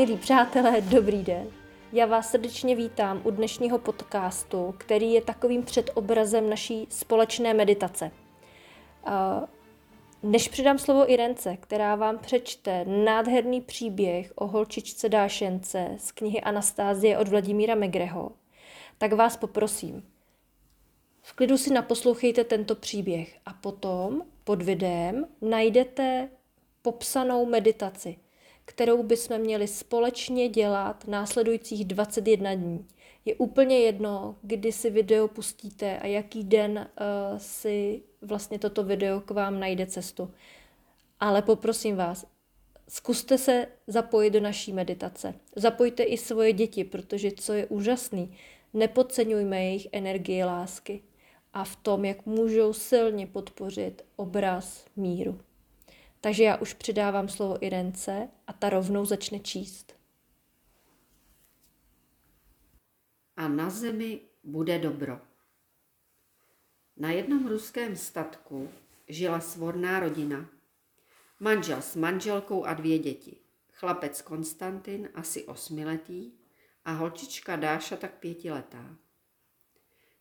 Milí přátelé, dobrý den. Já vás srdečně vítám u dnešního podcastu, který je takovým předobrazem naší společné meditace. Než předám slovo Irence, která vám přečte nádherný příběh o holčičce Dášence z knihy Anastázie od Vladimíra Megreho, tak vás poprosím, v klidu si naposlouchejte tento příběh a potom pod videem najdete popsanou meditaci, kterou bychom měli společně dělat následujících 21 dní. Je úplně jedno, kdy si video pustíte a jaký den uh, si vlastně toto video k vám najde cestu. Ale poprosím vás, zkuste se zapojit do naší meditace. Zapojte i svoje děti, protože co je úžasný, nepodceňujme jejich energii lásky a v tom, jak můžou silně podpořit obraz míru. Takže já už přidávám slovo Irence a ta rovnou začne číst. A na zemi bude dobro. Na jednom ruském statku žila svorná rodina. Manžel s manželkou a dvě děti. Chlapec Konstantin, asi osmiletý, a holčička Dáša tak pětiletá.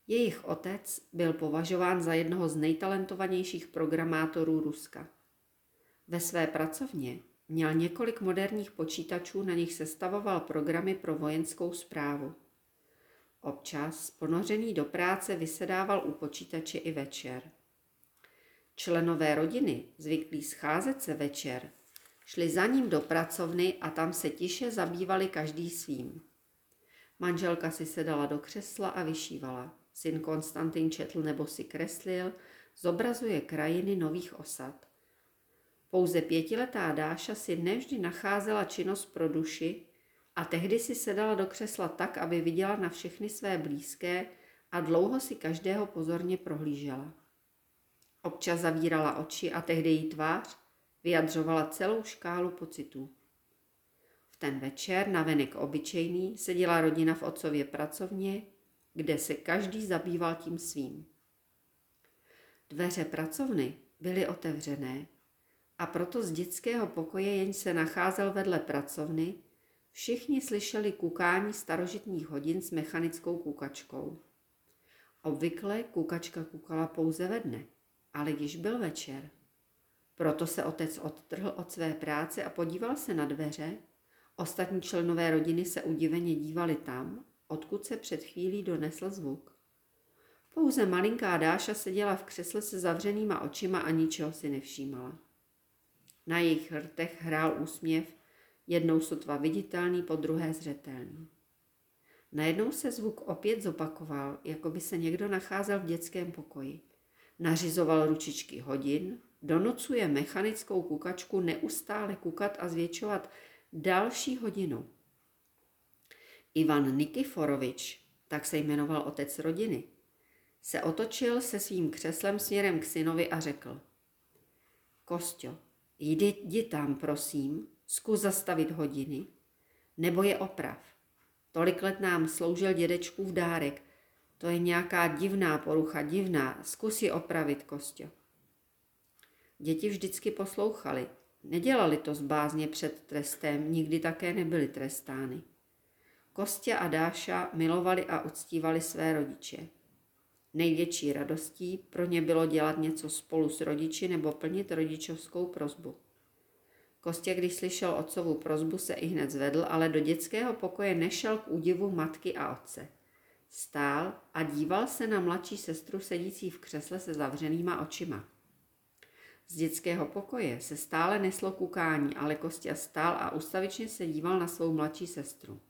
Jejich otec byl považován za jednoho z nejtalentovanějších programátorů Ruska. Ve své pracovně měl několik moderních počítačů, na nich sestavoval programy pro vojenskou zprávu. Občas, ponořený do práce, vysedával u počítače i večer. Členové rodiny, zvyklí scházet se večer, šli za ním do pracovny a tam se tiše zabývali každý svým. Manželka si sedala do křesla a vyšívala. Syn Konstantin četl nebo si kreslil, zobrazuje krajiny nových osad. Pouze pětiletá Dáša si nevždy nacházela činnost pro duši a tehdy si sedala do křesla tak, aby viděla na všechny své blízké a dlouho si každého pozorně prohlížela. Občas zavírala oči a tehdy její tvář vyjadřovala celou škálu pocitů. V ten večer, na venek obyčejný, seděla rodina v otcově pracovně, kde se každý zabýval tím svým. Dveře pracovny byly otevřené a proto z dětského pokoje, jenž se nacházel vedle pracovny, všichni slyšeli kukání starožitních hodin s mechanickou kukačkou. Obvykle kukačka kukala pouze ve dne, ale již byl večer. Proto se otec odtrhl od své práce a podíval se na dveře. Ostatní členové rodiny se udiveně dívali tam, odkud se před chvílí donesl zvuk. Pouze malinká Dáša seděla v křesle se zavřenýma očima a ničeho si nevšímala. Na jejich hrtech hrál úsměv, jednou sotva viditelný, po druhé zřetelný. Najednou se zvuk opět zopakoval, jako by se někdo nacházel v dětském pokoji. Nařizoval ručičky hodin, donocuje mechanickou kukačku neustále kukat a zvětšovat další hodinu. Ivan Nikiforovič, tak se jmenoval otec rodiny, se otočil se svým křeslem směrem k synovi a řekl. Kostio, Jdi, jdi tam, prosím, zkus zastavit hodiny, nebo je oprav. Tolik let nám sloužil dědečkův dárek. To je nějaká divná porucha, divná. Zkus ji opravit, Kostě. Děti vždycky poslouchali. Nedělali to z bázně před trestem, nikdy také nebyly trestány. Kostě a Dáša milovali a uctívali své rodiče. Největší radostí pro ně bylo dělat něco spolu s rodiči nebo plnit rodičovskou prozbu. Kostě, když slyšel otcovu prozbu, se i hned zvedl, ale do dětského pokoje nešel k údivu matky a otce. Stál a díval se na mladší sestru sedící v křesle se zavřenýma očima. Z dětského pokoje se stále neslo kukání, ale Kostě stál a ustavičně se díval na svou mladší sestru.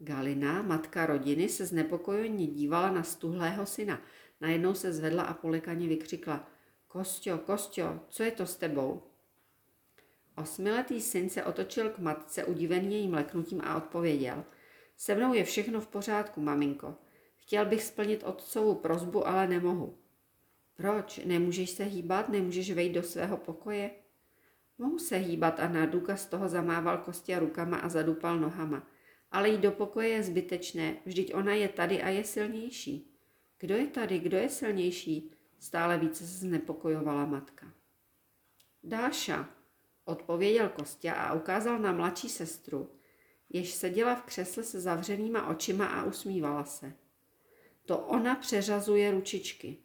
Galina, matka rodiny, se znepokojeně dívala na stuhlého syna. Najednou se zvedla a polekaně vykřikla. Kostio, Kostio, co je to s tebou? Osmiletý syn se otočil k matce udivený jejím leknutím a odpověděl. Se mnou je všechno v pořádku, maminko. Chtěl bych splnit otcovu prozbu, ale nemohu. Proč? Nemůžeš se hýbat? Nemůžeš vejít do svého pokoje? Mohu se hýbat a na důkaz toho zamával Kostě rukama a zadupal nohama ale jít do pokoje je zbytečné, vždyť ona je tady a je silnější. Kdo je tady, kdo je silnější? Stále více se znepokojovala matka. Dáša, odpověděl Kostě a ukázal na mladší sestru, jež seděla v křesle se zavřenýma očima a usmívala se. To ona přeřazuje ručičky.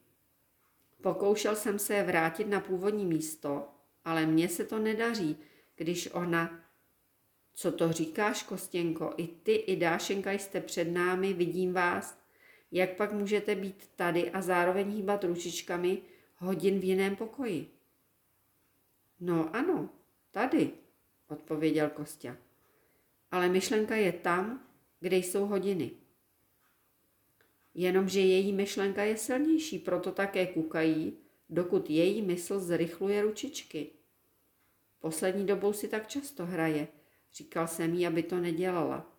Pokoušel jsem se vrátit na původní místo, ale mně se to nedaří, když ona... Co to říkáš, Kostěnko? I ty, i Dášenka jste před námi, vidím vás. Jak pak můžete být tady a zároveň hýbat ručičkami hodin v jiném pokoji? No ano, tady, odpověděl Kostě. Ale myšlenka je tam, kde jsou hodiny. Jenomže její myšlenka je silnější, proto také kukají, dokud její mysl zrychluje ručičky. Poslední dobou si tak často hraje. Říkal jsem jí, aby to nedělala.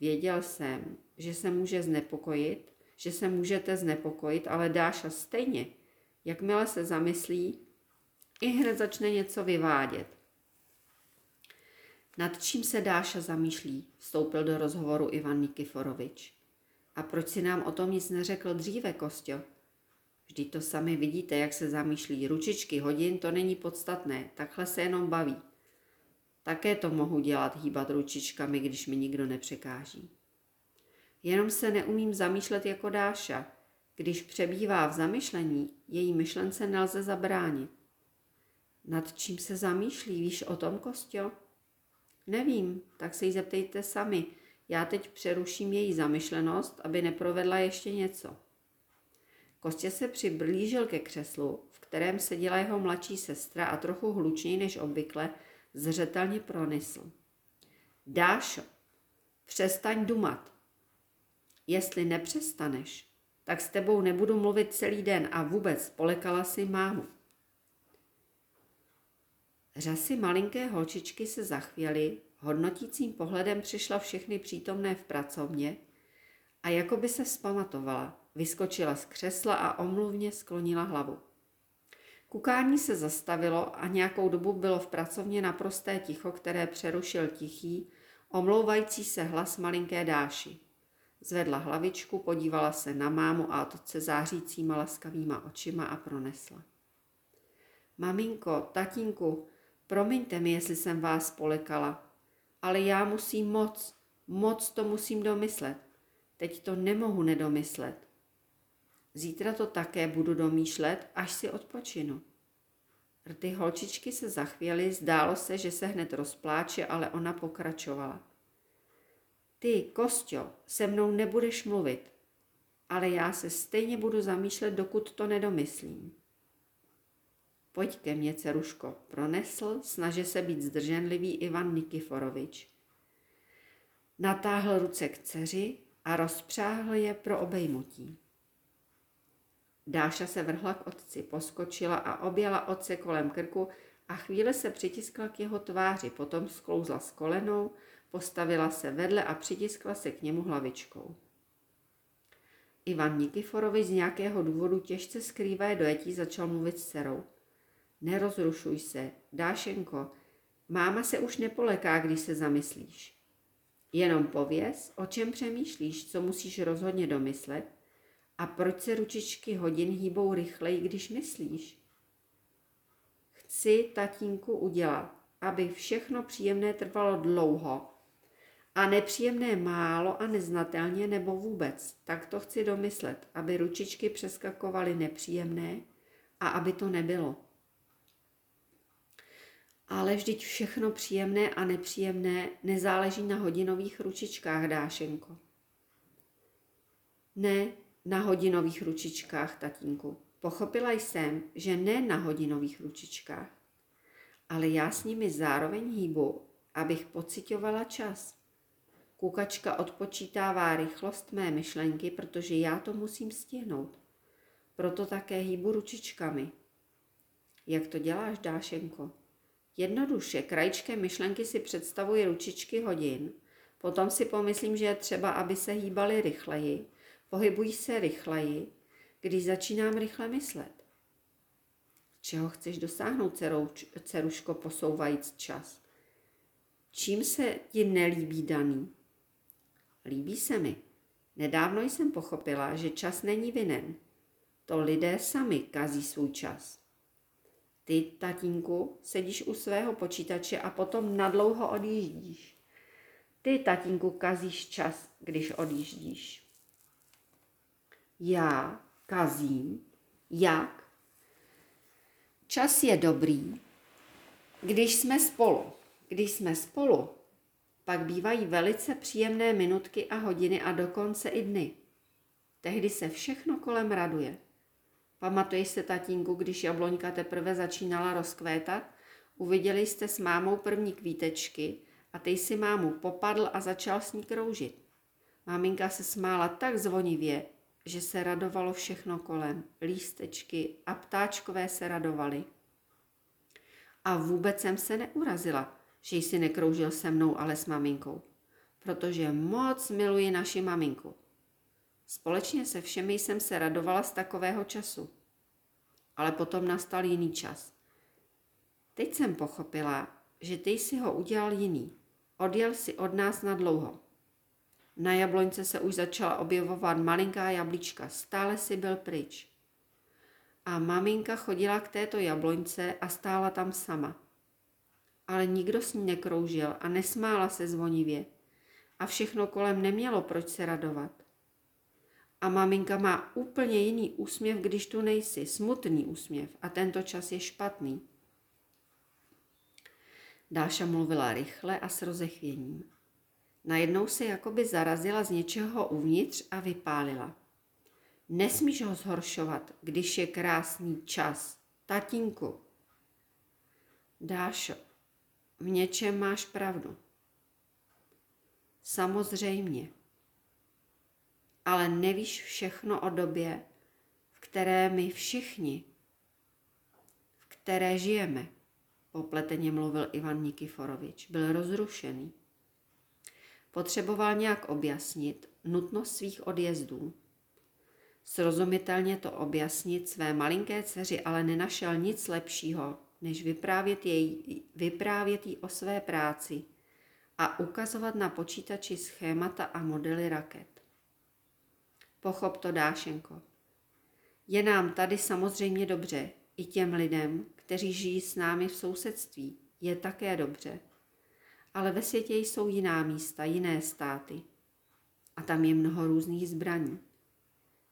Věděl jsem, že se může znepokojit, že se můžete znepokojit, ale Dáša stejně, jakmile se zamyslí, i hned začne něco vyvádět. Nad čím se Dáša zamýšlí, vstoupil do rozhovoru Ivan Nikiforovič. A proč si nám o tom nic neřekl dříve, Kostio? Vždyť to sami vidíte, jak se zamýšlí. Ručičky hodin, to není podstatné, takhle se jenom baví. Také to mohu dělat, hýbat ručičkami, když mi nikdo nepřekáží. Jenom se neumím zamýšlet jako Dáša. Když přebývá v zamyšlení, její myšlence nelze zabránit. Nad čím se zamýšlí, víš o tom, Kostio? Nevím, tak se jí zeptejte sami. Já teď přeruším její zamyšlenost, aby neprovedla ještě něco. Kostě se přiblížil ke křeslu, v kterém seděla jeho mladší sestra a trochu hlučněji než obvykle zřetelně pronisl. Dášo, přestaň dumat. Jestli nepřestaneš, tak s tebou nebudu mluvit celý den a vůbec polekala si mámu. Řasy malinké holčičky se zachvěly, hodnotícím pohledem přišla všechny přítomné v pracovně a jako by se vzpamatovala, vyskočila z křesla a omluvně sklonila hlavu. Kukání se zastavilo a nějakou dobu bylo v pracovně naprosté ticho, které přerušil tichý, omlouvající se hlas malinké Dáši. Zvedla hlavičku, podívala se na mámu a otce zářícíma laskavýma očima a pronesla. Maminko, tatínku, promiňte mi, jestli jsem vás polekala, ale já musím moc, moc to musím domyslet. Teď to nemohu nedomyslet. Zítra to také budu domýšlet, až si odpočinu. Rty holčičky se zachvěly, zdálo se, že se hned rozpláče, ale ona pokračovala. Ty, Kostio, se mnou nebudeš mluvit, ale já se stejně budu zamýšlet, dokud to nedomyslím. Pojď ke mně, Ceruško, pronesl, snaže se být zdrženlivý Ivan Nikiforovič. Natáhl ruce k dceři a rozpřáhl je pro obejmutí. Dáša se vrhla k otci, poskočila a objela otce kolem krku a chvíli se přitiskla k jeho tváři, potom sklouzla s kolenou, postavila se vedle a přitiskla se k němu hlavičkou. Ivan Nikiforovi z nějakého důvodu těžce skrývaje dojetí začal mluvit s dcerou. Nerozrušuj se, Dášenko, máma se už nepoleká, když se zamyslíš. Jenom pověz, o čem přemýšlíš, co musíš rozhodně domyslet a proč se ručičky hodin hýbou rychleji, když myslíš? Chci, tatínku, udělat, aby všechno příjemné trvalo dlouho a nepříjemné málo a neznatelně nebo vůbec. Tak to chci domyslet, aby ručičky přeskakovaly nepříjemné a aby to nebylo. Ale vždyť všechno příjemné a nepříjemné nezáleží na hodinových ručičkách, Dášenko. Ne, na hodinových ručičkách, tatínku. Pochopila jsem, že ne na hodinových ručičkách, ale já s nimi zároveň hýbu, abych pocitovala čas. Kukačka odpočítává rychlost mé myšlenky, protože já to musím stihnout. Proto také hýbu ručičkami. Jak to děláš, Dášenko? Jednoduše, krajičké myšlenky si představuji ručičky hodin, potom si pomyslím, že je třeba, aby se hýbaly rychleji, Pohybují se rychleji, když začínám rychle myslet. Čeho chceš dosáhnout, ceruško, posouvajíc čas? Čím se ti nelíbí daný? Líbí se mi. Nedávno jsem pochopila, že čas není vinen. To lidé sami kazí svůj čas. Ty, tatínku, sedíš u svého počítače a potom nadlouho odjíždíš. Ty, tatínku, kazíš čas, když odjíždíš. Já kazím? Jak? Čas je dobrý, když jsme spolu. Když jsme spolu, pak bývají velice příjemné minutky a hodiny a dokonce i dny. Tehdy se všechno kolem raduje. Pamatuješ se, tatínku, když jabloňka teprve začínala rozkvétat? Uviděli jste s mámou první kvítečky a ty si mámu popadl a začal s ní kroužit. Maminka se smála tak zvonivě, že se radovalo všechno kolem. Lístečky a ptáčkové se radovali. A vůbec jsem se neurazila, že jsi nekroužil se mnou, ale s maminkou, protože moc miluji naši maminku. Společně se všemi jsem se radovala z takového času. Ale potom nastal jiný čas. Teď jsem pochopila, že ty jsi ho udělal jiný. Odjel si od nás na dlouho. Na jabloňce se už začala objevovat malinká jablíčka, stále si byl pryč. A maminka chodila k této jabloňce a stála tam sama. Ale nikdo s ní nekroužil a nesmála se zvonivě. A všechno kolem nemělo proč se radovat. A maminka má úplně jiný úsměv, když tu nejsi, smutný úsměv a tento čas je špatný. Dáša mluvila rychle a s rozechvěním. Najednou se jakoby zarazila z něčeho uvnitř a vypálila. Nesmíš ho zhoršovat, když je krásný čas. Tatínku. Dášo, v něčem máš pravdu. Samozřejmě. Ale nevíš všechno o době, v které my všichni, v které žijeme, popleteně mluvil Ivan Nikiforovič, byl rozrušený. Potřeboval nějak objasnit nutnost svých odjezdů. Srozumitelně to objasnit své malinké dceři ale nenašel nic lepšího, než vyprávět, jej, vyprávět jí o své práci a ukazovat na počítači schémata a modely raket. Pochop to, Dášenko. Je nám tady samozřejmě dobře, i těm lidem, kteří žijí s námi v sousedství, je také dobře. Ale ve světě jsou jiná místa, jiné státy. A tam je mnoho různých zbraní.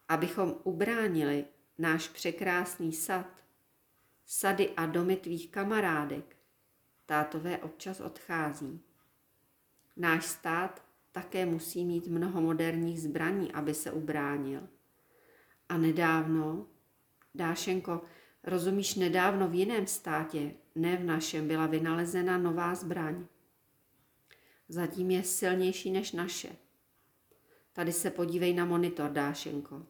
Abychom ubránili náš překrásný sad, sady a domy tvých kamarádek, tátové občas odchází. Náš stát také musí mít mnoho moderních zbraní, aby se ubránil. A nedávno, Dášenko, rozumíš, nedávno v jiném státě, ne v našem, byla vynalezena nová zbraň. Zatím je silnější než naše. Tady se podívej na monitor, Dášenko.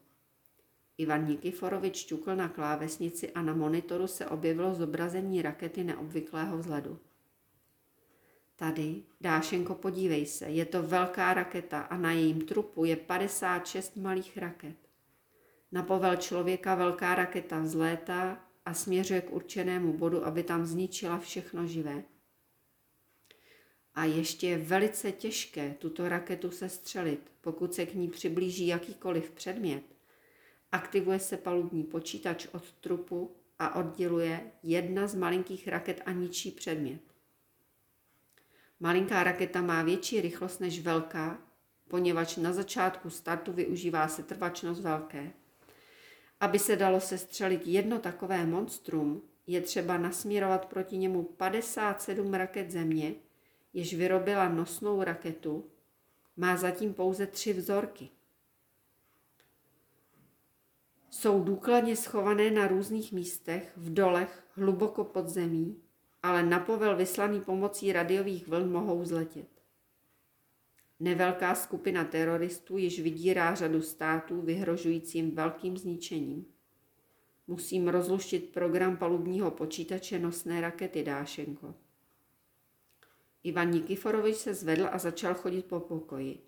Ivan Nikiforovič ťukl na klávesnici a na monitoru se objevilo zobrazení rakety neobvyklého vzhledu. Tady, Dášenko, podívej se, je to velká raketa a na jejím trupu je 56 malých raket. Na povel člověka velká raketa vzlétá a směřuje k určenému bodu, aby tam zničila všechno živé. A ještě je velice těžké tuto raketu sestřelit, pokud se k ní přiblíží jakýkoliv předmět. Aktivuje se palubní počítač od trupu a odděluje jedna z malinkých raket a ničí předmět. Malinká raketa má větší rychlost než velká, poněvadž na začátku startu využívá se trvačnost velké. Aby se dalo sestřelit jedno takové monstrum, je třeba nasměrovat proti němu 57 raket země, jež vyrobila nosnou raketu, má zatím pouze tři vzorky. Jsou důkladně schované na různých místech, v dolech, hluboko pod zemí, ale na povel vyslaný pomocí radiových vln mohou zletět. Nevelká skupina teroristů již vydírá řadu států vyhrožujícím velkým zničením. Musím rozluštit program palubního počítače nosné rakety Dášenko. Ivan Nikiforovič se zvedl a začal chodit po pokoji.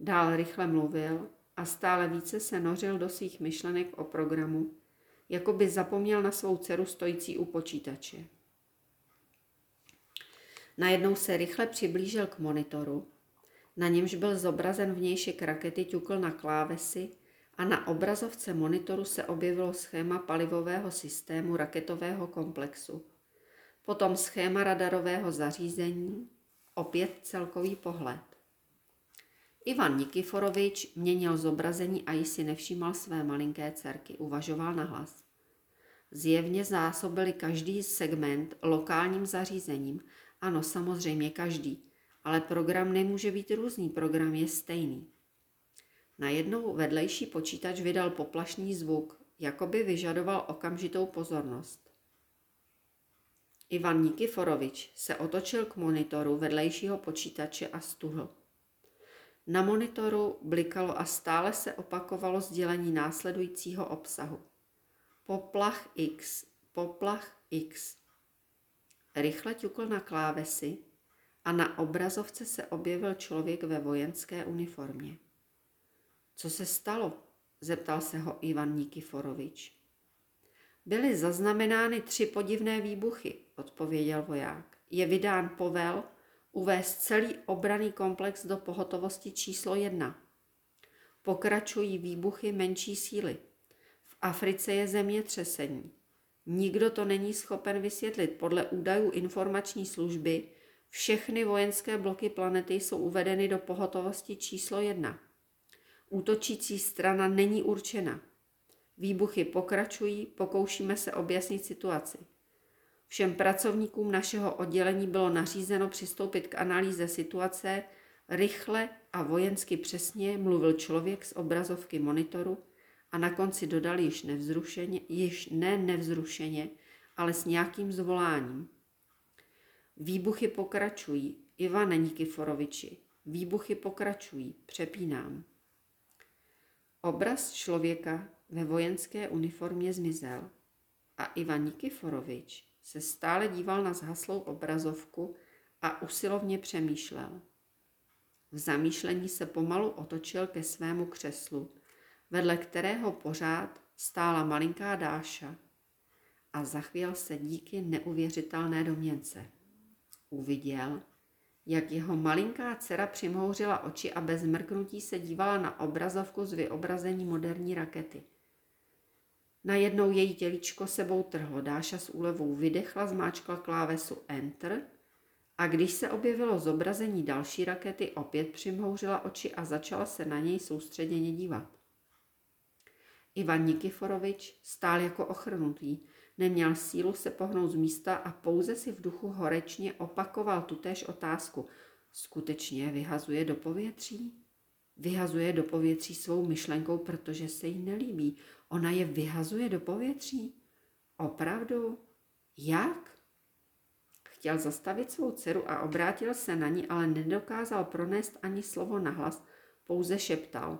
Dál rychle mluvil a stále více se nořil do svých myšlenek o programu, jako by zapomněl na svou dceru stojící u počítače. Najednou se rychle přiblížil k monitoru, na němž byl zobrazen vnějšek rakety, ťukl na klávesy a na obrazovce monitoru se objevilo schéma palivového systému raketového komplexu. Potom schéma radarového zařízení, opět celkový pohled. Ivan Nikiforovič měnil zobrazení a již si nevšímal své malinké dcerky. Uvažoval nahlas. Zjevně zásobili každý segment lokálním zařízením. Ano, samozřejmě každý. Ale program nemůže být různý, program je stejný. Najednou vedlejší počítač vydal poplašný zvuk, jako by vyžadoval okamžitou pozornost. Ivan Nikiforovič se otočil k monitoru vedlejšího počítače a stuhl. Na monitoru blikalo a stále se opakovalo sdělení následujícího obsahu. Poplach X, poplach X. Rychle ťukl na klávesy a na obrazovce se objevil člověk ve vojenské uniformě. Co se stalo? zeptal se ho Ivan Nikiforovič. Byly zaznamenány tři podivné výbuchy, odpověděl voják. Je vydán povel uvést celý obraný komplex do pohotovosti číslo jedna. Pokračují výbuchy menší síly. V Africe je zemětřesení. Nikdo to není schopen vysvětlit. Podle údajů informační služby všechny vojenské bloky planety jsou uvedeny do pohotovosti číslo jedna. Útočící strana není určena. Výbuchy pokračují, pokoušíme se objasnit situaci. Všem pracovníkům našeho oddělení bylo nařízeno přistoupit k analýze situace rychle a vojensky přesně, mluvil člověk z obrazovky monitoru a na konci dodal již nevzrušeně, již ne nevzrušeně, ale s nějakým zvoláním. Výbuchy pokračují, Ivane Nikiforoviči, výbuchy pokračují, přepínám. Obraz člověka ve vojenské uniformě zmizel a Ivan Nikiforovič se stále díval na zhaslou obrazovku a usilovně přemýšlel. V zamýšlení se pomalu otočil ke svému křeslu, vedle kterého pořád stála malinká Dáša a zachvěl se díky neuvěřitelné domněnce. Uviděl, jak jeho malinká dcera přimhouřila oči a bez mrknutí se dívala na obrazovku z vyobrazení moderní rakety. Najednou její těličko sebou trhlo, Dáša s úlevou vydechla, zmáčkla klávesu Enter a když se objevilo zobrazení další rakety, opět přimhouřila oči a začala se na něj soustředěně dívat. Ivan Nikiforovič stál jako ochrnutý, neměl sílu se pohnout z místa a pouze si v duchu horečně opakoval tutéž otázku. Skutečně vyhazuje do povětří? Vyhazuje do povětří svou myšlenkou, protože se jí nelíbí. Ona je vyhazuje do povětří? Opravdu? Jak? Chtěl zastavit svou dceru a obrátil se na ní, ale nedokázal pronést ani slovo nahlas, pouze šeptal.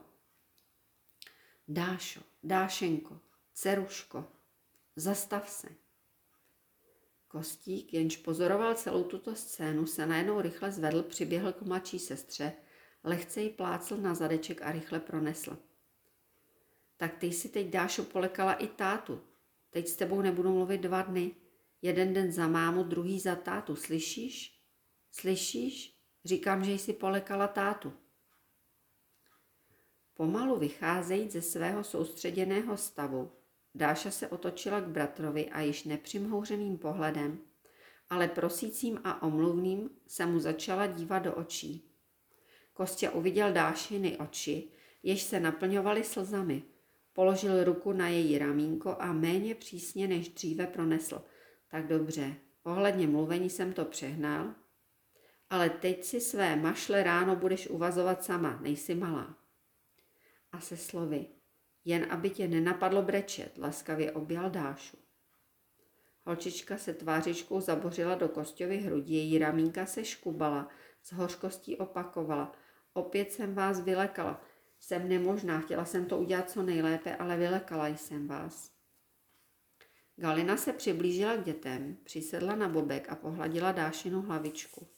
Dášo, Dášenko, dceruško, zastav se. Kostík, jenž pozoroval celou tuto scénu, se najednou rychle zvedl, přiběhl k mladší sestře, lehce ji plácl na zadeček a rychle pronesl. Tak ty si teď Dášo polekala i tátu. Teď s tebou nebudu mluvit dva dny. Jeden den za mámu, druhý za tátu. Slyšíš? Slyšíš? Říkám, že jsi polekala tátu. Pomalu vycházejíc ze svého soustředěného stavu, Dáša se otočila k bratrovi a již nepřimhouřeným pohledem, ale prosícím a omluvným se mu začala dívat do očí. Kostě uviděl Dášiny oči, jež se naplňovaly slzami. Položil ruku na její ramínko a méně přísně než dříve pronesl. Tak dobře, ohledně mluvení jsem to přehnal, ale teď si své mašle ráno budeš uvazovat sama, nejsi malá. A se slovy, jen aby tě nenapadlo brečet, laskavě objal Dášu. Holčička se tvářičkou zabořila do Kostěvy hrudi, její ramínka se škubala, s hořkostí opakovala. Opět jsem vás vylekala. Jsem nemožná, chtěla jsem to udělat co nejlépe, ale vylekala jsem vás. Galina se přiblížila k dětem, přisedla na bobek a pohladila Dášinu hlavičku.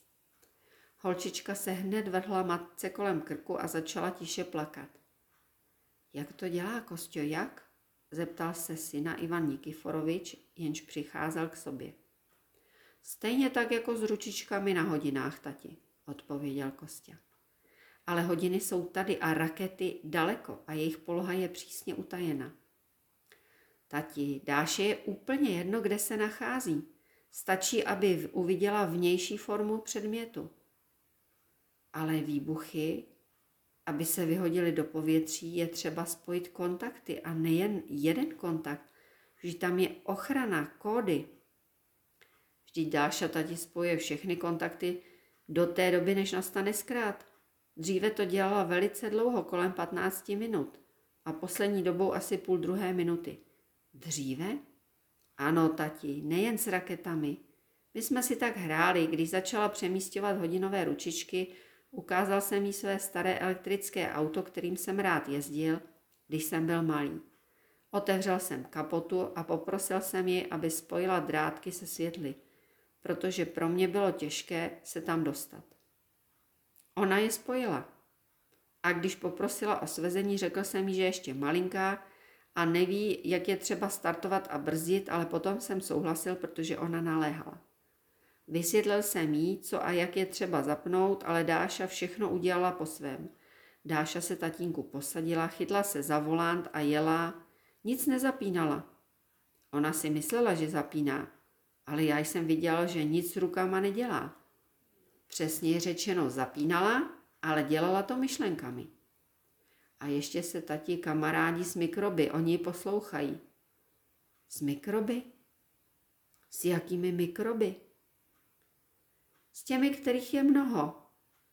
Holčička se hned vrhla matce kolem krku a začala tiše plakat. Jak to dělá Kostě, jak? Zeptal se syna Ivan Nikiforovič, jenž přicházel k sobě. Stejně tak jako s ručičkami na hodinách, tati, odpověděl Kostě. Ale hodiny jsou tady a rakety daleko a jejich poloha je přísně utajena. Tati, Dáše je úplně jedno, kde se nachází. Stačí, aby uviděla vnější formu předmětu. Ale výbuchy Aby se vyhodili do povětří, je třeba spojit kontakty a nejen jeden kontakt. Vždyť tam je ochrana, kódy. Vždyť Dáša tati spojuje všechny kontakty do té doby, než nastane zkrát. Dříve to dělala velice dlouho, kolem 15 minut a poslední dobou asi půl druhé minuty. Dříve? Ano, tati, nejen s raketami. My jsme si tak hráli, když začala přemístěvat hodinové ručičky, ukázal jsem jí své staré elektrické auto, kterým jsem rád jezdil, když jsem byl malý. Otevřel jsem kapotu a poprosil jsem ji, aby spojila drátky se světly, protože pro mě bylo těžké se tam dostat. Ona je spojila. A když poprosila o svezení, řekl jsem jí, že ještě malinká a neví, jak je třeba startovat a brzdit, ale potom jsem souhlasil, protože ona naléhala. Vysvětlil jsem jí, co a jak je třeba zapnout, ale Dáša všechno udělala po svém. Dáša se tatínku posadila, chytla se za volant a jela. Nic nezapínala. Ona si myslela, že zapíná, ale já jsem viděla, že nic rukama nedělá. Přesně řečeno zapínala, ale dělala to myšlenkami. A ještě se tati kamarádi s mikroby, oni ji poslouchají. S mikroby? S jakými mikroby? S těmi, kterých je mnoho,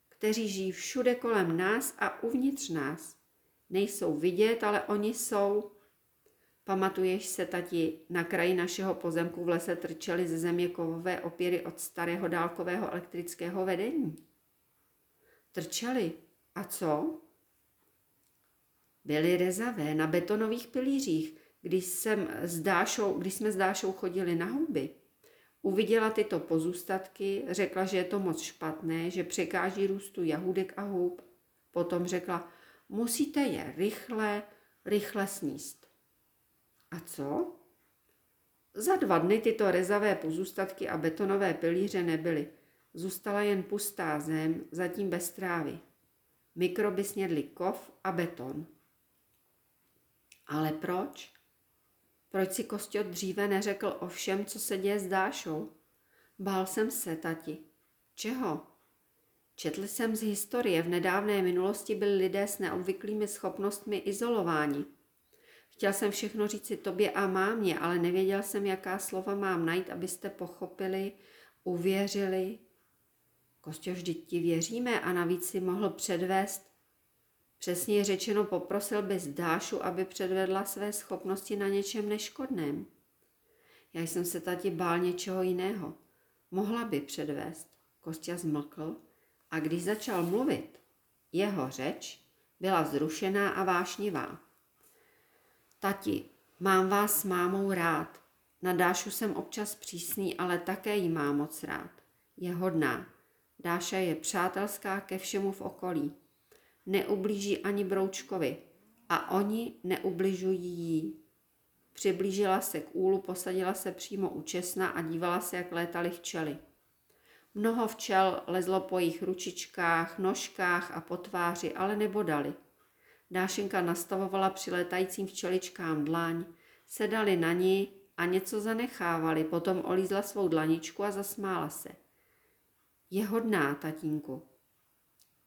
kteří žijí všude kolem nás a uvnitř nás. Nejsou vidět, ale oni jsou. Pamatuješ se, tati, na kraji našeho pozemku v lese trčely ze země kovové opěry od starého dálkového elektrického vedení? Trčely. A co? Byly rezavé na betonových pilířích, když, jsem s Dášou, když jsme s Dášou chodili na houby. Uviděla tyto pozůstatky, řekla, že je to moc špatné, že překáží růstu jahůdek a hub. Potom řekla, musíte je rychle, rychle sníst. A co? Za dva dny tyto rezavé pozůstatky a betonové pilíře nebyly. Zůstala jen pustá zem, zatím bez trávy. Mikroby snědly kov a beton. Ale proč? Proč si Kostět dříve neřekl o všem, co se děje s Dášou? Bál jsem se, tati. Čeho? Četl jsem z historie, v nedávné minulosti byli lidé s neobvyklými schopnostmi izolováni. Chtěl jsem všechno říci tobě a mámě, ale nevěděl jsem, jaká slova mám najít, abyste pochopili, uvěřili. Kostě, vždyť ti věříme a navíc si mohl předvést. Přesně řečeno, poprosil bys Dášu, aby předvedla své schopnosti na něčem neškodném. Já jsem se tati bál něčeho jiného. Mohla by předvést. Kostě zmlkl a když začal mluvit, jeho řeč byla zrušená a vášnivá. Tati, mám vás s mámou rád. Na Dášu jsem občas přísný, ale také jí mám moc rád. Je hodná. Dáša je přátelská ke všemu v okolí. Neublíží ani Broučkovi a oni neubližují jí. Přiblížila se k úlu, posadila se přímo u česna a dívala se, jak létaly včely. Mnoho včel lezlo po jejich ručičkách, nožkách a po tváři, ale nebodali. Dášenka nastavovala přilétajícím včeličkám dlaň, sedali na ní a něco zanechávali, potom olízla svou dlaničku a zasmála se. Je hodná, tatínku.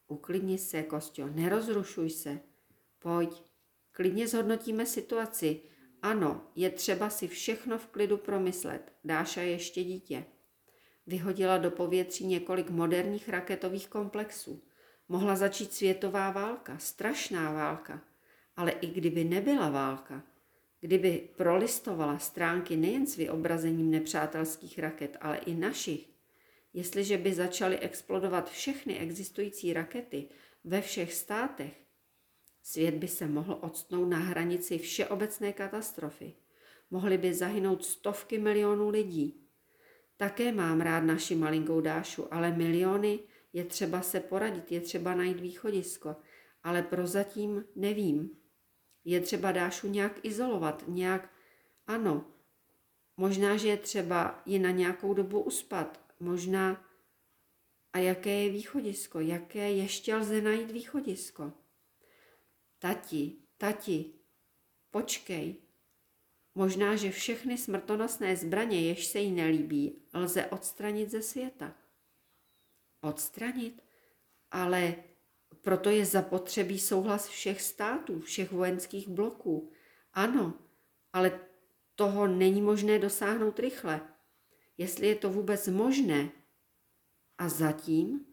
Uklidni se, Kostio, nerozrušuj se. Pojď, klidně zhodnotíme situaci. Ano, je třeba si všechno v klidu promyslet. Dáša je ještě dítě. Vyhodila do povětří několik moderních raketových komplexů. Mohla začít světová válka, strašná válka. Ale i kdyby nebyla válka, kdyby prolistovala stránky nejen s vyobrazením nepřátelských raket, ale i našich, jestliže by začaly explodovat všechny existující rakety ve všech státech, svět by se mohl odstnout na hranici všeobecné katastrofy. Mohly by zahynout stovky milionů lidí. Také mám rád naši malinkou Dášu, ale miliony je třeba se poradit, je třeba najít východisko, ale prozatím nevím. Je třeba Dášu nějak izolovat, nějak, ano, možná, že je třeba ji na nějakou dobu uspat, možná, a jaké je východisko, jaké ještě lze najít východisko. Tati, tati, počkej. Možná, že všechny smrtonosné zbraně, jež se jí nelíbí, lze odstranit ze světa odstranit, ale proto je zapotřebí souhlas všech států, všech vojenských bloků. Ano, ale toho není možné dosáhnout rychle. Jestli je to vůbec možné. A zatím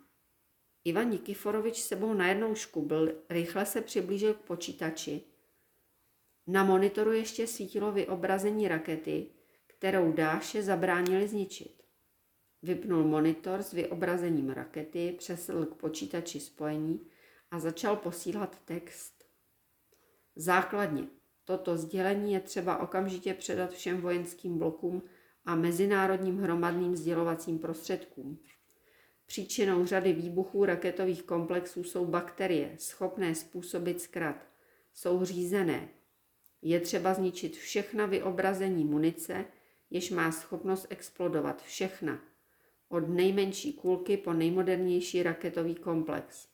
Ivan Nikiforovič sebou najednou škubl, rychle se přiblížil k počítači. Na monitoru ještě svítilo vyobrazení rakety, kterou Dáše zabránili zničit. Vypnul monitor s vyobrazením rakety, přesedl k počítači spojení a začal posílat text. Základně, toto sdělení je třeba okamžitě předat všem vojenským blokům a mezinárodním hromadným sdělovacím prostředkům. Příčinou řady výbuchů raketových komplexů jsou bakterie, schopné způsobit zkrat. Jsou řízené. Je třeba zničit všechna vyobrazení munice, jež má schopnost explodovat. Všechna. Od nejmenší kulky po nejmodernější raketový komplex.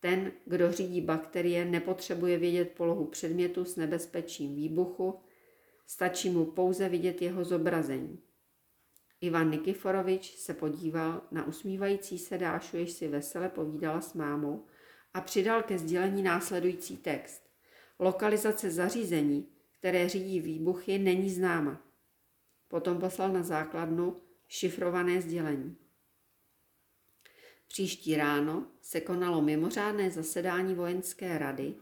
Ten, kdo řídí bakterie, nepotřebuje vědět polohu předmětu s nebezpečím výbuchu, stačí mu pouze vidět jeho zobrazení. Ivan Nikiforovič se podíval na usmívající se Dášu, jež si vesele povídala s mámou a přidal ke sdělení následující text. Lokalizace zařízení, které řídí výbuchy, není známa. Potom poslal na základnu šifrované sdělení. Příští ráno se konalo mimořádné zasedání vojenské rady.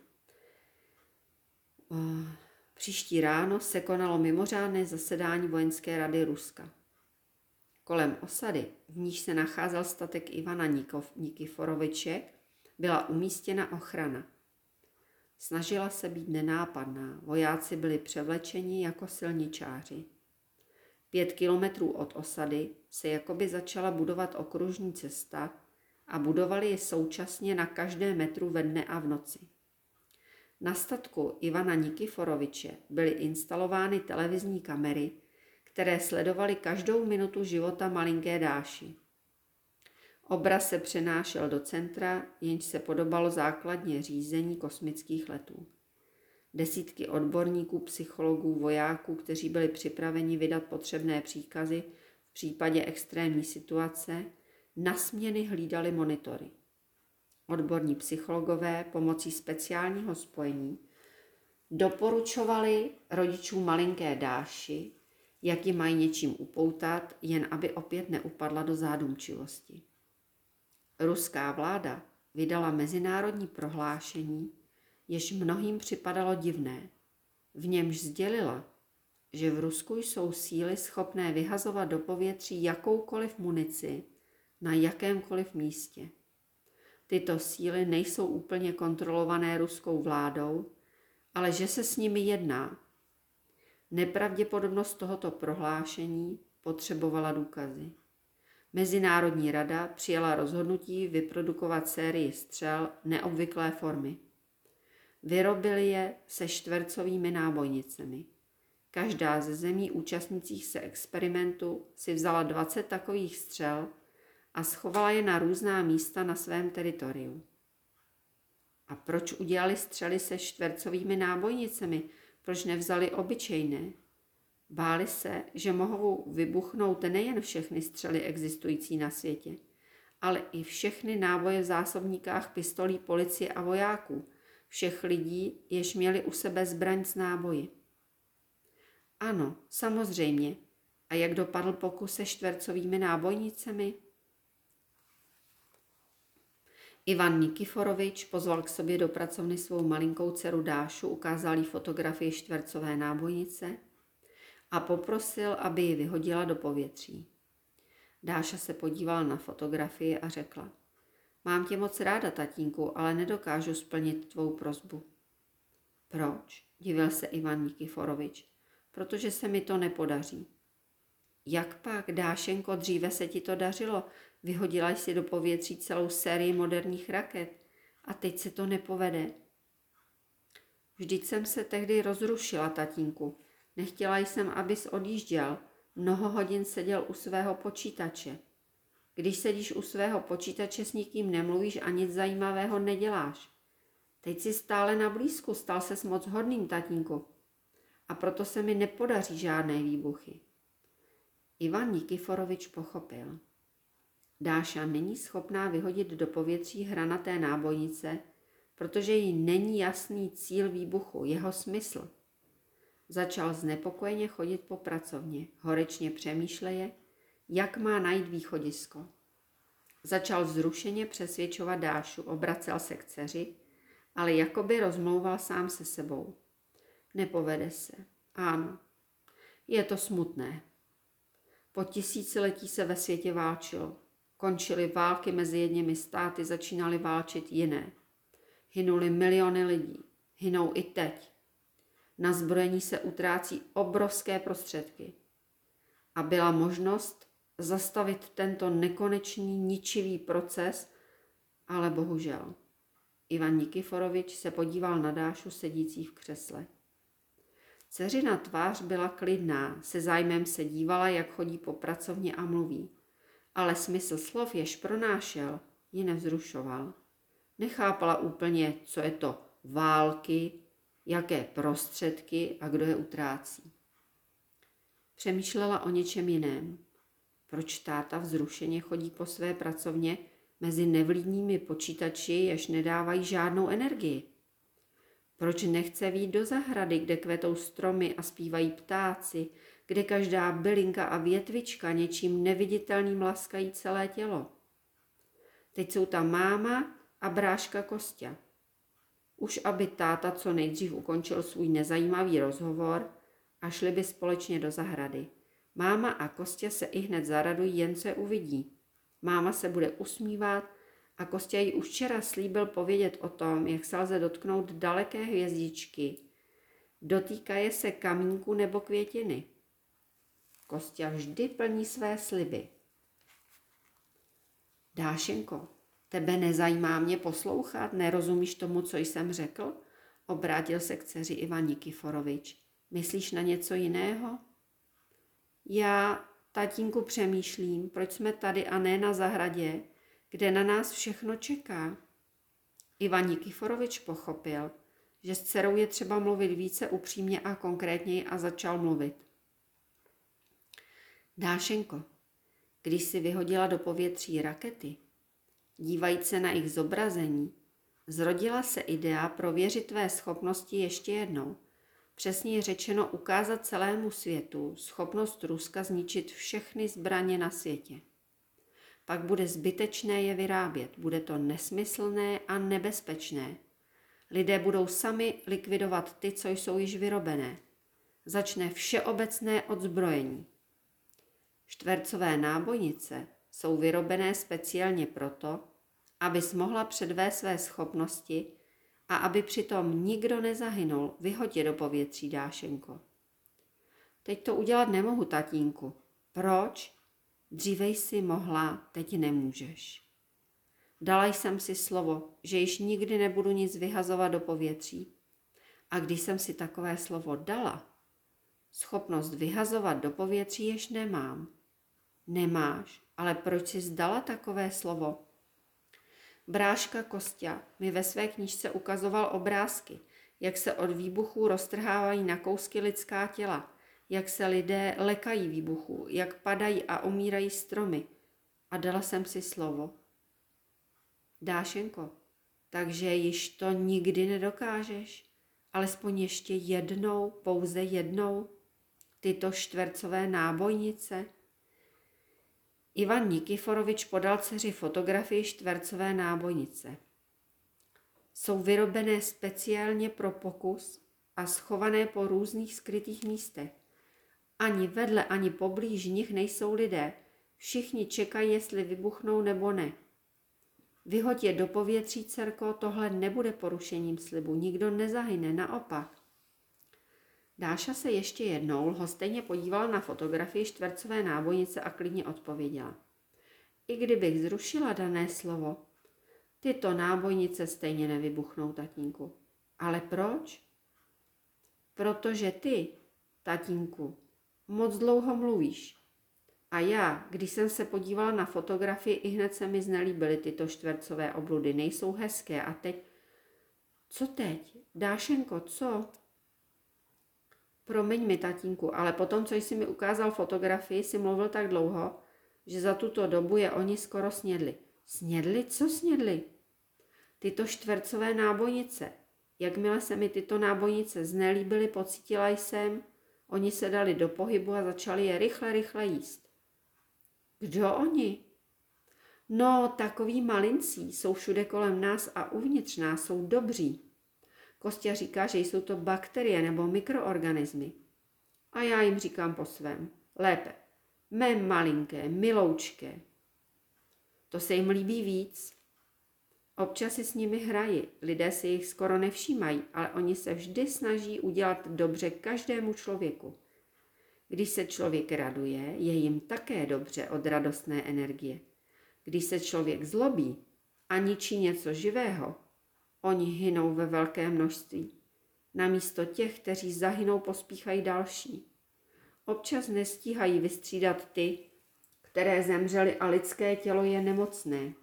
Příští ráno se konalo mimořádné zasedání vojenské rady Ruska. Kolem osady, v níž se nacházel statek Ivana Nikov, Nikiforoviče, byla umístěna ochrana. Snažila se být nenápadná, vojáci byli převlečeni jako silničáři. Pět kilometrů od osady se jakoby začala budovat okružní cesta a budovali ji současně na každé metru ve dne a v noci. Na statku Ivana Nikiforoviče byly instalovány televizní kamery, které sledovaly každou minutu života malinké Dáši. Obraz se přenášel do centra, jenž se podobalo základně řízení kosmických letů. Desítky odborníků, psychologů, vojáků, kteří byli připraveni vydat potřebné příkazy v případě extrémní situace, na směny hlídali monitory. Odborní psychologové pomocí speciálního spojení doporučovali rodičům malinké Dáši, jak ji mají něčím upoutat, jen aby opět neupadla do zádumčivosti. Ruská vláda vydala mezinárodní prohlášení, jež mnohým připadalo divné. V němž sdělila, že v Rusku jsou síly schopné vyhazovat do povětří jakoukoliv munici na jakémkoliv místě. Tyto síly nejsou úplně kontrolované ruskou vládou, ale že se s nimi jedná Nepravděpodobnost tohoto prohlášení potřebovala důkazy. Mezinárodní rada přijala rozhodnutí vyprodukovat sérii střel neobvyklé formy. Vyrobili je se čtvercovými nábojnicemi. Každá ze zemí účastnících se experimentu si vzala 20 takových střel a schovala je na různá místa na svém teritoriu. A proč udělali střely se čtvercovými nábojnicemi? Proč nevzali obyčejné? Báli se, že mohou vybuchnout nejen všechny střely existující na světě, ale i všechny náboje v zásobníkách pistolí policie a vojáků, všech lidí, jež měli u sebe zbraň s náboji. Ano, samozřejmě. A jak dopadl pokus se čtvercovými nábojnicemi? Ivan Nikiforovič pozval k sobě do pracovny svou malinkou dceru Dášu, ukázal jí fotografii čtvercové nábojnice a poprosil, aby ji vyhodila do povětří. Dáša se podívala na fotografii a řekla, mám tě moc ráda, tatínku, ale nedokážu splnit tvou prozbu. Proč? divil se Ivan Nikiforovič. Protože se mi to nepodaří. Jak pak, Dášenko, dříve se ti to dařilo, Vyhodila jsi do povětří celou sérii moderních raket a teď se to nepovede. Vždyť jsem se tehdy rozrušila, tatínku. Nechtěla jsem, abys odjížděl. Mnoho hodin seděl u svého počítače. Když sedíš u svého počítače, s nikým nemluvíš a nic zajímavého neděláš. Teď si stále na blízku, stal ses moc hodným, tatínku. A proto se mi nepodaří žádné výbuchy. Ivan Nikiforovič pochopil. Dáša není schopná vyhodit do povětří hranaté nábojnice, protože jí není jasný cíl výbuchu, jeho smysl. Začal znepokojeně chodit po pracovně, horečně přemýšleje, jak má najít východisko. Začal zrušeně přesvědčovat Dášu, obracel se k dceři, ale jakoby rozmlouval sám se sebou. Nepovede se. Ano, je to smutné. Po tisíciletí se ve světě válčilo. Končily války mezi jedněmi státy, začínaly válčit jiné. Hynuli miliony lidí. Hynou i teď. Na zbrojení se utrácí obrovské prostředky. A byla možnost zastavit tento nekonečný, ničivý proces, ale bohužel. Ivan Nikiforovič se podíval na Dášu sedící v křesle. Dceřina tvář byla klidná, se zájmem se dívala, jak chodí po pracovně a mluví. Ale smysl slov, jež pronášel, ji nevzrušoval. Nechápala úplně, co je to války, jaké prostředky a kdo je utrácí. Přemýšlela o něčem jiném. Proč táta vzrušeně chodí po své pracovně mezi nevlídnými počítači, jež nedávají žádnou energii? Proč nechce výjít do zahrady, kde kvetou stromy a zpívají ptáci, kde každá bylinka a větvička něčím neviditelným laskají celé tělo? Teď jsou tam máma a bráška Kostě. Už aby táta co nejdřív ukončil svůj nezajímavý rozhovor a šli by společně do zahrady. Máma a Kostě se i hned zaradují, jen se uvidí. Máma se bude usmívat a Kostě jí už včera slíbil povědět o tom, jak se lze dotknout daleké hvězdičky. Dotýkaje se kamínku nebo květiny. Kostě vždy plní své sliby. Dášenko, tebe nezajímá mě poslouchat, nerozumíš tomu, co jsem řekl? Obrátil se k dceři Ivan Nikiforovič. Myslíš na něco jiného? Já, tatínku, přemýšlím, proč jsme tady a ne na zahradě, kde na nás všechno čeká. Ivan Nikiforovič pochopil, že s dcerou je třeba mluvit více upřímně a konkrétněji a začal mluvit. Dášenko, když si vyhodila do povětří rakety, dívajíc se na jejich zobrazení, zrodila se idea prověřit tvé schopnosti ještě jednou – Přesněji řečeno ukázat celému světu schopnost Ruska zničit všechny zbraně na světě. Pak bude zbytečné je vyrábět, bude to nesmyslné a nebezpečné. Lidé budou sami likvidovat ty, co jsou již vyrobené. Začne všeobecné odzbrojení. Čtvercové nábojnice jsou vyrobené speciálně proto, aby mohla předvést své schopnosti a aby přitom nikdo nezahynul, vyhoď je do povětří, Dášenko. Teď to udělat nemohu, tatínku. Proč? Dříve jsi mohla, teď nemůžeš. Dala jsem si slovo, že již nikdy nebudu nic vyhazovat do povětří. A když jsem si takové slovo dala, schopnost vyhazovat do povětří jež nemám. Nemáš, ale proč jsi zdala takové slovo? Bráška Kostia mi ve své knížce ukazoval obrázky, jak se od výbuchů roztrhávají na kousky lidská těla, jak se lidé lekají výbuchů, jak padají a umírají stromy. A dala jsem si slovo. Dášenko, takže již to nikdy nedokážeš, alespoň ještě jednou, pouze jednou, tyto čtvercové nábojnice – Ivan Nikiforovič podal dceři fotografii čtvercové nábojnice. Jsou vyrobené speciálně pro pokus a schované po různých skrytých místech. Ani vedle, ani poblíž nich nejsou lidé. Všichni čekají, jestli vybuchnou nebo ne. Vyhoď je do povětří, dcerko, tohle nebude porušením slibu, nikdo nezahyne, naopak. Dáša se ještě jednou lhostejně podívala na fotografii čtvercové nábojnice a klidně odpověděla. I kdybych zrušila dané slovo, tyto nábojnice stejně nevybuchnou, tatínku. Ale proč? Protože ty, tatínku, moc dlouho mluvíš. A já, když jsem se podívala na fotografii, i hned se mi znelíbily tyto čtvercové obludy. Nejsou hezké. A teď... Co teď? Dášenko, co? Promiň mi, tatínku, ale potom, co jsi mi ukázal fotografii, si mluvil tak dlouho, že za tuto dobu je oni skoro snědli. Snědli? Co snědli? Tyto čtvercové nábojnice. Jakmile se mi tyto nábojnice znelíbily, pocítila jsem, oni se dali do pohybu a začali je rychle, rychle jíst. Kdo oni? No, takový malincí jsou všude kolem nás a uvnitř nás jsou dobří. Kostě říká, že jsou to bakterie nebo mikroorganismy. A já jim říkám po svém. Lépe. Mé malinké, miloučké. To se jim líbí víc. Občas si s nimi hrají, lidé si jich skoro nevšímají, ale oni se vždy snaží udělat dobře každému člověku. Když se člověk raduje, je jim také dobře od radostné energie. Když se člověk zlobí a ničí něco živého, oni hynou ve velké množství. Namísto těch, kteří zahynou, pospíchají další. Občas nestíhají vystřídat ty, které zemřely a lidské tělo je nemocné.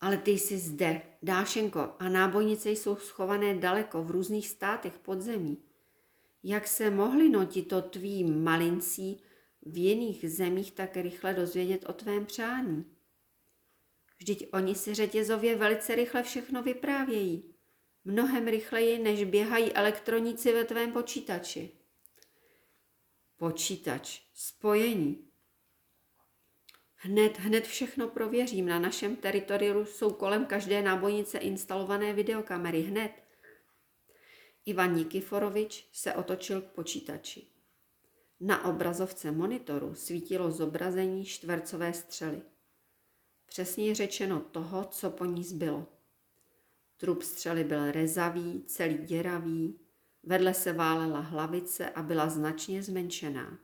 Ale ty jsi zde, Dášenko, a nábojnice jsou schované daleko v různých státech podzemí. Jak se mohli no to tví malincí v jiných zemích tak rychle dozvědět o tvém přání? Vždyť oni si řetězově velice rychle všechno vyprávějí. Mnohem rychleji, než běhají elektroníci ve tvém počítači. Počítač, spojení. Hned, hned všechno prověřím. Na našem teritoriu jsou kolem každé nábojnice instalované videokamery. Hned. Ivan Nikiforovič se otočil k počítači. Na obrazovce monitoru svítilo zobrazení čtvercové střely. Přesně řečeno toho, co po ní zbylo. Trup střely byl rezavý, celý děravý, vedle se válela hlavice a byla značně zmenšená.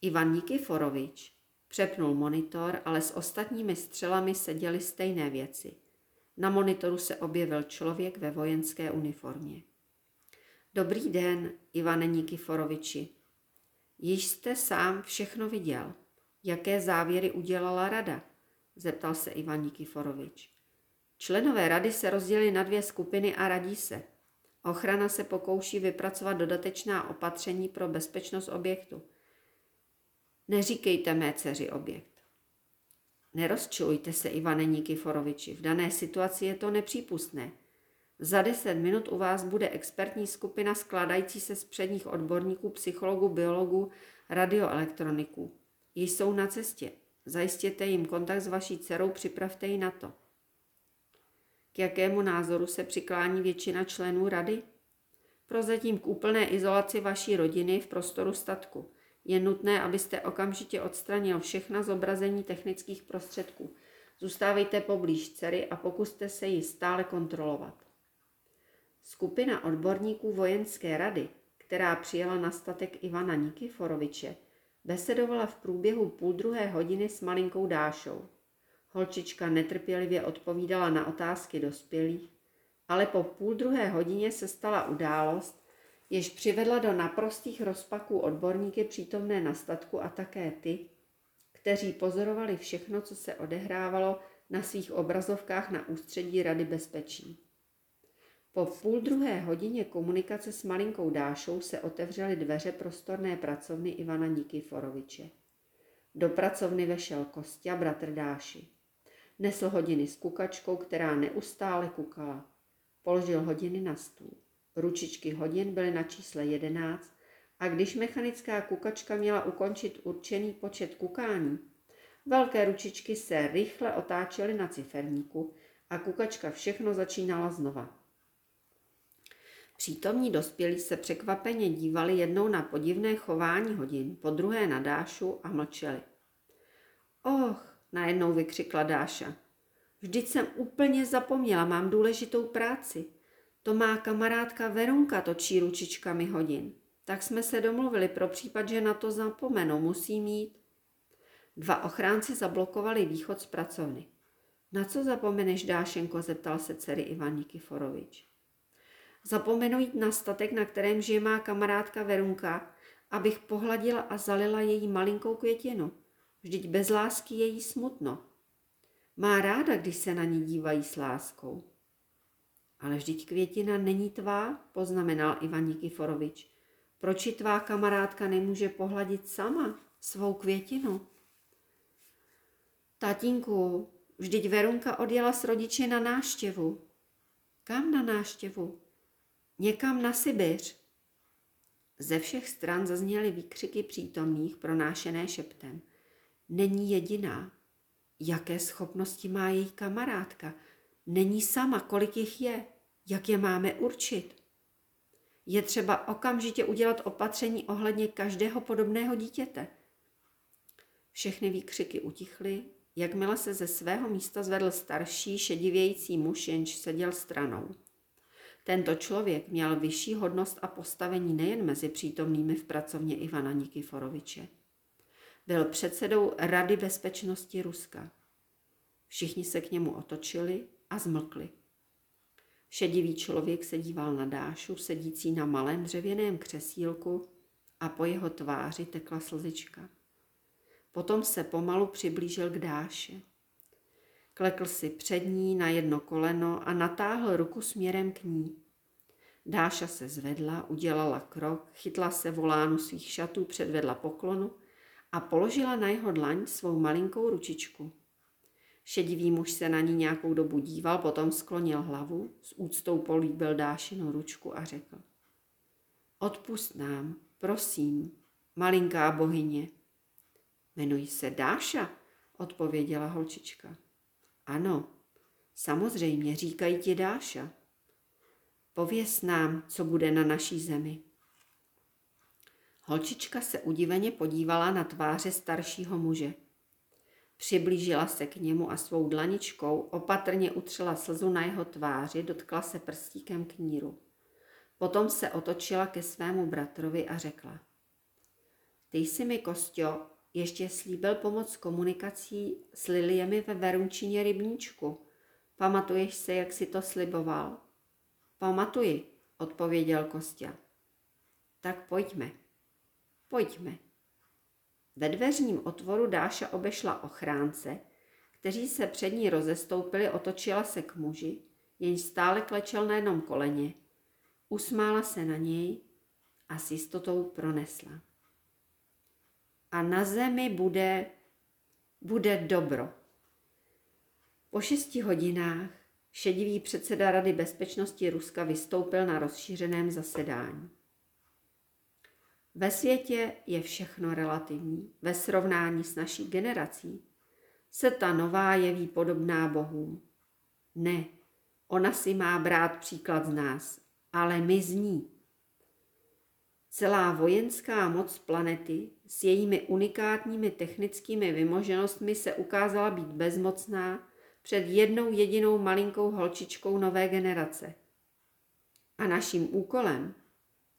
Ivan Nikiforovič přepnul monitor, ale s ostatními střelami se děly stejné věci. Na monitoru se objevil člověk ve vojenské uniformě. Dobrý den, Ivane Nikiforoviči. Již jste sám všechno viděl. Jaké závěry udělala rada? Zeptal se Ivan Nikiforovič. Členové rady se rozdělili na dvě skupiny a radí se. Ochrana se pokouší vypracovat dodatečná opatření pro bezpečnost objektu. Neříkejte mé dceři objekt. Nerozčilujte se, Ivane Nikiforoviči, v dané situaci je to nepřípustné. Za deset minut u vás bude expertní skupina skládající se z předních odborníků, psychologů, biologů, radioelektroniků. Jsou na cestě. Zajistěte jim kontakt s vaší dcerou, připravte ji na to. K jakému názoru se přiklání většina členů rady? Prozatím k úplné izolaci vaší rodiny v prostoru statku. Je nutné, abyste okamžitě odstranil všechna zobrazení technických prostředků. Zůstávejte poblíž dcery a pokuste se ji stále kontrolovat. Skupina odborníků vojenské rady, která přijela na statek Ivana Nikiforoviče, besedovala v průběhu půl druhé hodiny s malinkou Dášou. Holčička netrpělivě odpovídala na otázky dospělých, ale po půl druhé hodině se stala událost, jež přivedla do naprostých rozpaků odborníky přítomné na statku a také ty, kteří pozorovali všechno, co se odehrávalo na svých obrazovkách na ústředí Rady bezpečí. Po půl druhé hodině komunikace s malinkou Dášou se otevřely dveře prostorné pracovny Ivana Nikiforoviče. Do pracovny vešel Kostya, bratr Dáši. Nesl hodiny s kukačkou, která neustále kukala. Položil hodiny na stůl. Ručičky hodin byly na čísle 11 a když mechanická kukačka měla ukončit určený počet kukání, velké ručičky se rychle otáčely na ciferníku a kukačka všechno začínala znova. Přítomní dospělí se překvapeně dívali jednou na podivné chování hodin, po druhé na Dášu a mlčeli. Och, najednou vykřikla Dáša. Vždyť jsem úplně zapomněla, mám důležitou práci. To má kamarádka Verunka točí ručičkami hodin. Tak jsme se domluvili pro případ, že na to zapomenu, musí mít. Dva ochránci zablokovali východ z pracovny. Na co zapomeneš, Dášenko, zeptal se dcery Ivan Nikiforovič. Zapomenu jít na statek, na kterém žije má kamarádka Verunka, abych pohladila a zalila její malinkou květinu. Vždyť bez lásky je jí smutno. Má ráda, když se na ní dívají s láskou. Ale vždyť květina není tvá, poznamenal Ivan Nikiforovič. Proč ji tvá kamarádka nemůže pohladit sama? svou květinu. Tatínku, vždyť Verunka odjela s rodiči na náštěvu. Kam na náštěvu? Někam na Sibiř. Ze všech stran zazněly výkřiky přítomných, pronášené šeptem. Není jediná. Jaké schopnosti má její kamarádka? Není sama, kolik jich je? Jak je máme určit? Je třeba okamžitě udělat opatření ohledně každého podobného dítěte. Všechny výkřiky utichly, jakmile se ze svého místa zvedl starší, šedivějící muž, jenž seděl stranou. Tento člověk měl vyšší hodnost a postavení nejen mezi přítomnými v pracovně Ivana Nikiforoviče. Byl předsedou Rady bezpečnosti Ruska. Všichni se k němu otočili a zmlkli. Šedivý člověk se díval na Dášu, sedící na malém dřevěném křesílku a po jeho tváři tekla slzička. Potom se pomalu přiblížil k Dáše. Klekl si před ní na jedno koleno a natáhl ruku směrem k ní. Dáša se zvedla, udělala krok, chytla se volánu svých šatů, předvedla poklonu a položila na jeho dlaň svou malinkou ručičku. Šedivý muž se na ní nějakou dobu díval, potom sklonil hlavu, s úctou políbil Dášinu ručku a řekl. Odpust nám, prosím, malinká bohyně. Jmenuji se Dáša, odpověděla holčička. Ano, samozřejmě, říkají ti Dáša. Pověz nám, co bude na naší zemi. Holčička se udiveně podívala na tváře staršího muže. Přiblížila se k němu a svou dlaničkou opatrně utřela slzu na jeho tváři, dotkla se prstíkem kníru. Potom se otočila ke svému bratrovi a řekla. Ty jsi mi, Kostio, ještě slíbil pomoc komunikací s liliemi ve Verunčině rybníčku. Pamatuješ se, jak si to sliboval? Pamatuji, odpověděl Kostě. Tak pojďme, pojďme. Ve dveřním otvoru Dáša obešla ochránce, kteří se před ní rozestoupili, otočila se k muži, jenž stále klečel na jednom koleně, usmála se na něj a s jistotou pronesla. A na zemi bude, bude dobro. Po šesti hodinách šedivý předseda Rady bezpečnosti Ruska vystoupil na rozšířeném zasedání. Ve světě je všechno relativní. Ve srovnání s naší generací se ta nová jeví podobná bohům. Ne, ona si má brát příklad z nás, ale my z ní. Celá vojenská moc planety s jejími unikátními technickými vymoženostmi se ukázala být bezmocná před jednou jedinou malinkou holčičkou nové generace. A naším úkolem,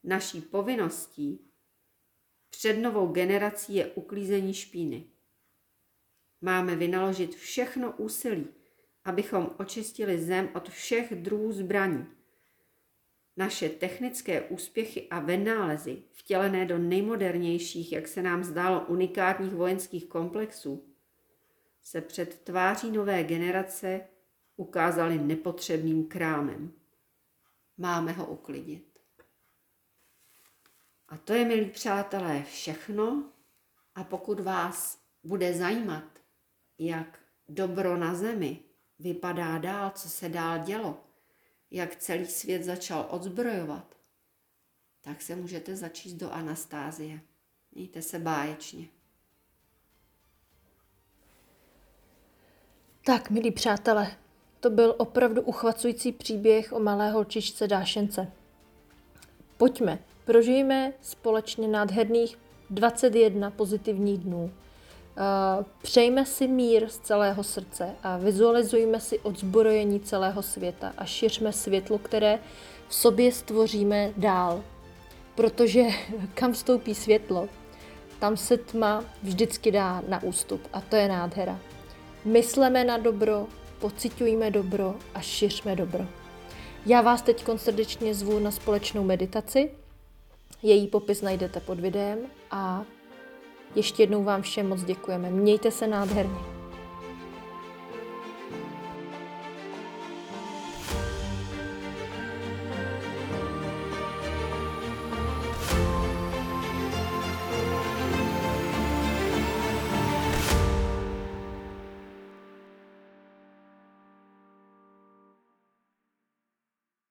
naší povinností před novou generací je uklízení špíny. Máme vynaložit všechno úsilí, abychom očistili zem od všech druhů zbraní. Naše technické úspěchy a vynálezy, vtělené do nejmodernějších, jak se nám zdálo, unikátních vojenských komplexů, se před tváří nové generace ukázaly nepotřebným krámem. Máme ho uklidit. A to je, milí přátelé, všechno. A pokud vás bude zajímat, jak dobro na zemi vypadá dál, co se dál dělo, jak celý svět začal odzbrojovat, tak se můžete začíst do Anastázie. Mějte se báječně. Tak, milí přátelé, to byl opravdu uchvacující příběh o malé holčičce Dášence. Pojďme, prožijeme společně nádherných 21 pozitivních dnů. Přejme si mír z celého srdce a vizualizujme si odzbrojení celého světa a šiřme světlo, které v sobě stvoříme dál. Protože kam vstoupí světlo, tam se tma vždycky dá na ústup a to je nádhera. Mysleme na dobro, pocitujme dobro a šiřme dobro. Já vás teď srdečně zvu na společnou meditaci. Její popis najdete pod videem a ještě jednou vám všem moc děkujeme. Mějte se nádherně.